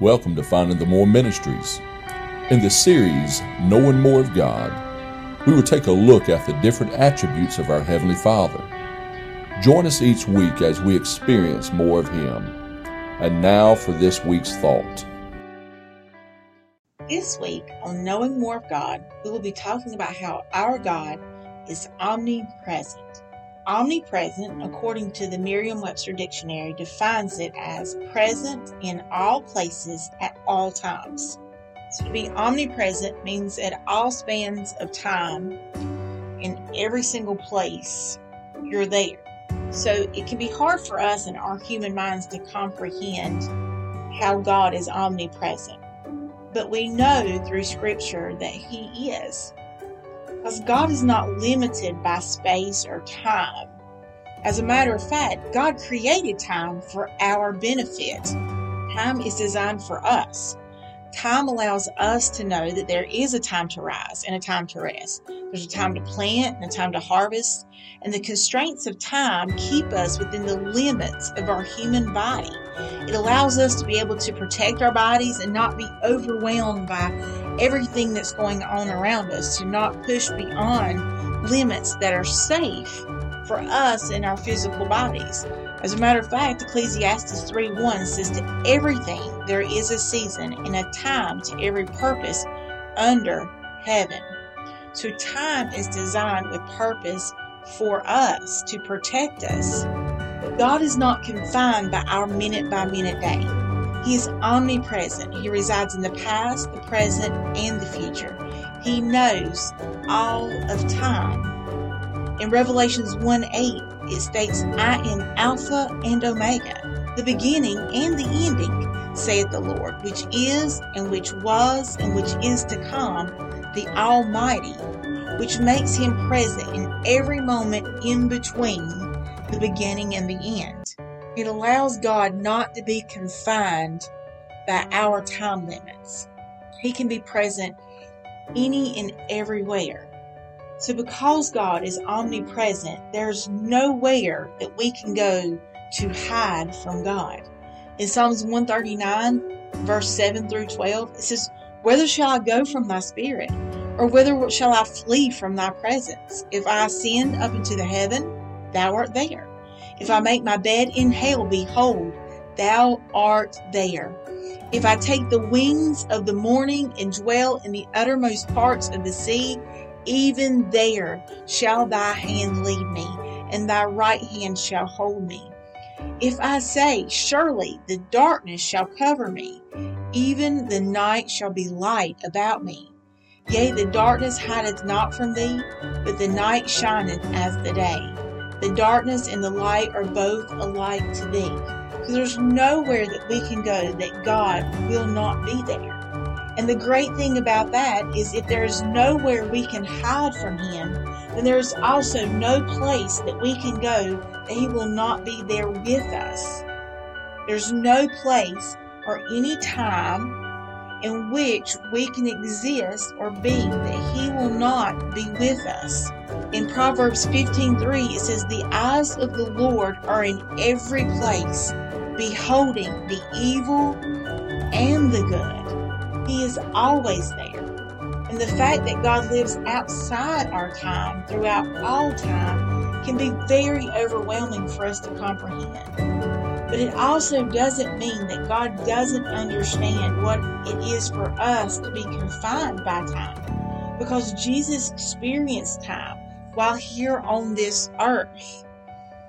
Welcome to Finding the More Ministries. In the series, Knowing More of God, we will take a look at the different attributes of our Heavenly Father. Join us each week as we experience more of Him. And now for this week's thought. This week on Knowing More of God, we will be talking about how our God is omnipresent. Omnipresent, according to the Merriam Webster Dictionary, defines it as present in all places at all times. So to be omnipresent means at all spans of time, in every single place, you're there. So it can be hard for us and our human minds to comprehend how God is omnipresent. But we know through Scripture that He is. Because God is not limited by space or time. As a matter of fact, God created time for our benefit. Time is designed for us. Time allows us to know that there is a time to rise and a time to rest. There's a time to plant and a time to harvest. And the constraints of time keep us within the limits of our human body. It allows us to be able to protect our bodies and not be overwhelmed by everything that's going on around us, to not push beyond limits that are safe for us in our physical bodies. As a matter of fact, Ecclesiastes 3:1 says to everything there is a season and a time to every purpose under heaven. So time is designed with purpose for us to protect us. God is not confined by our minute by minute day. He is omnipresent. He resides in the past, the present, and the future. He knows all of time. In Revelations 1 8, it states, I am Alpha and Omega, the beginning and the ending, saith the Lord, which is, and which was, and which is to come, the Almighty, which makes him present in every moment in between the beginning and the end. It allows God not to be confined by our time limits. He can be present any and everywhere. So, because God is omnipresent, there's nowhere that we can go to hide from God. In Psalms 139, verse 7 through 12, it says, Whether shall I go from thy spirit, or whither shall I flee from thy presence? If I ascend up into the heaven, thou art there. If I make my bed in hell, behold, thou art there. If I take the wings of the morning and dwell in the uttermost parts of the sea, even there shall thy hand lead me, and thy right hand shall hold me. If I say, Surely the darkness shall cover me, even the night shall be light about me. Yea, the darkness hideth not from thee, but the night shineth as the day. The darkness and the light are both alike to thee. So there's nowhere that we can go that God will not be there. And the great thing about that is if there's nowhere we can hide from Him, then there's also no place that we can go that He will not be there with us. There's no place or any time in which we can exist or be that He will not be with us. In Proverbs 15:3 it says the eyes of the Lord are in every place beholding the evil and the good. He is always there. And the fact that God lives outside our time throughout all time can be very overwhelming for us to comprehend. But it also doesn't mean that God doesn't understand what it is for us to be confined by time. Because Jesus experienced time while here on this earth.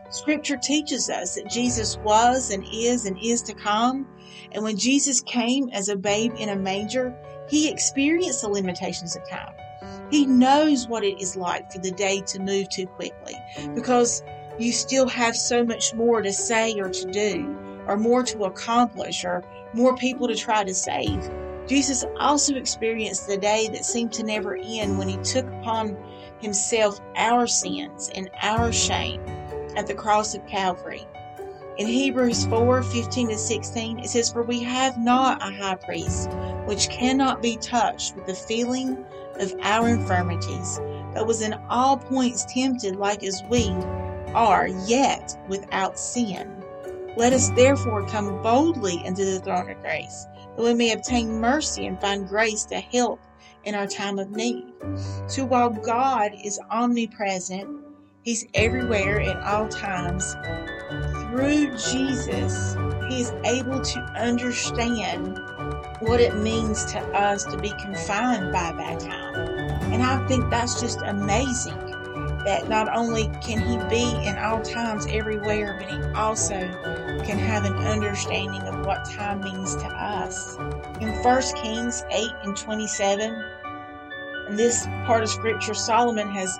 Scripture teaches us that Jesus was and is and is to come. And when Jesus came as a babe in a manger, he experienced the limitations of time. He knows what it is like for the day to move too quickly because you still have so much more to say or to do, or more to accomplish, or more people to try to save. Jesus also experienced the day that seemed to never end when he took upon himself our sins and our shame at the cross of Calvary. In Hebrews 4 15 to 16, it says, For we have not a high priest which cannot be touched with the feeling of our infirmities, but was in all points tempted like as we are, yet without sin. Let us therefore come boldly into the throne of grace, that we may obtain mercy and find grace to help in our time of need. So while God is omnipresent, He's everywhere at all times. Through Jesus, He is able to understand what it means to us to be confined by that time. And I think that's just amazing that not only can He be in all times everywhere, but He also can have an understanding of what time means to us. In 1 Kings 8 and 27, in this part of scripture, Solomon has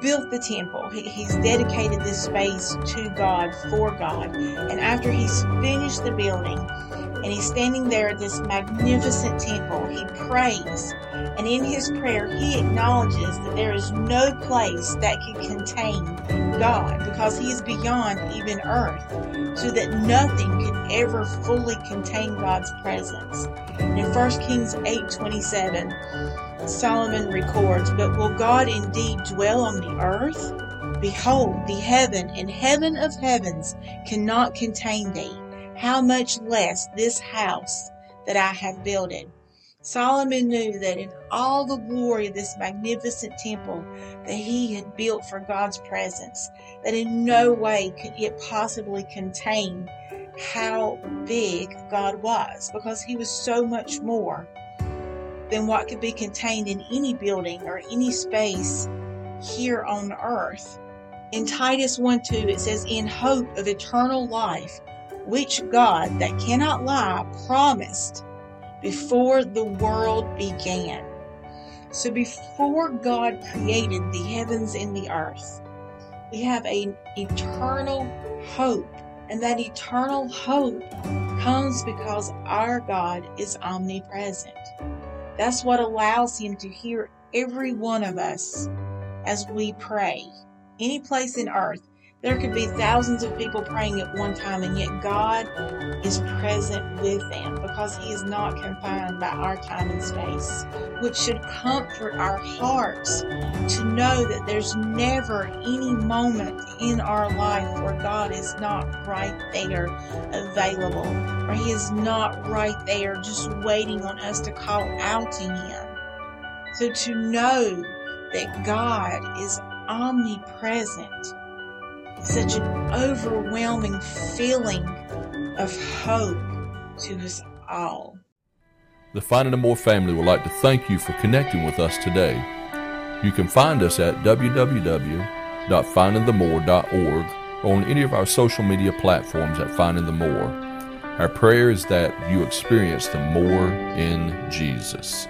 built the temple. He, he's dedicated this space to God, for God. And after he's finished the building and he's standing there at this magnificent temple, he prays. And in his prayer, he acknowledges that there is no place that can contain God because he is beyond even earth, so that nothing can ever fully contain God's presence. In 1 Kings 8 27, Solomon records, But will God indeed dwell on the earth? Behold, the heaven and heaven of heavens cannot contain thee. How much less this house that I have builded? Solomon knew that in all the glory of this magnificent temple that he had built for God's presence, that in no way could it possibly contain how big God was, because he was so much more than what could be contained in any building or any space here on earth. In Titus 1 2, it says, In hope of eternal life, which God, that cannot lie, promised before the world began. So before God created the heavens and the earth, we have an eternal hope. And that eternal hope comes because our God is omnipresent. That's what allows Him to hear every one of us as we pray. Any place in earth, there could be thousands of people praying at one time, and yet God is present with them because He is not confined by our time and space, which should comfort our hearts to know that there's never any moment in our life where God is not right there available, or He is not right there just waiting on us to call out to Him. So to know that God is omnipresent such an overwhelming feeling of hope to us all. The Finding the More family would like to thank you for connecting with us today. You can find us at www.findingthemore.org or on any of our social media platforms at Finding the More. Our prayer is that you experience the more in Jesus.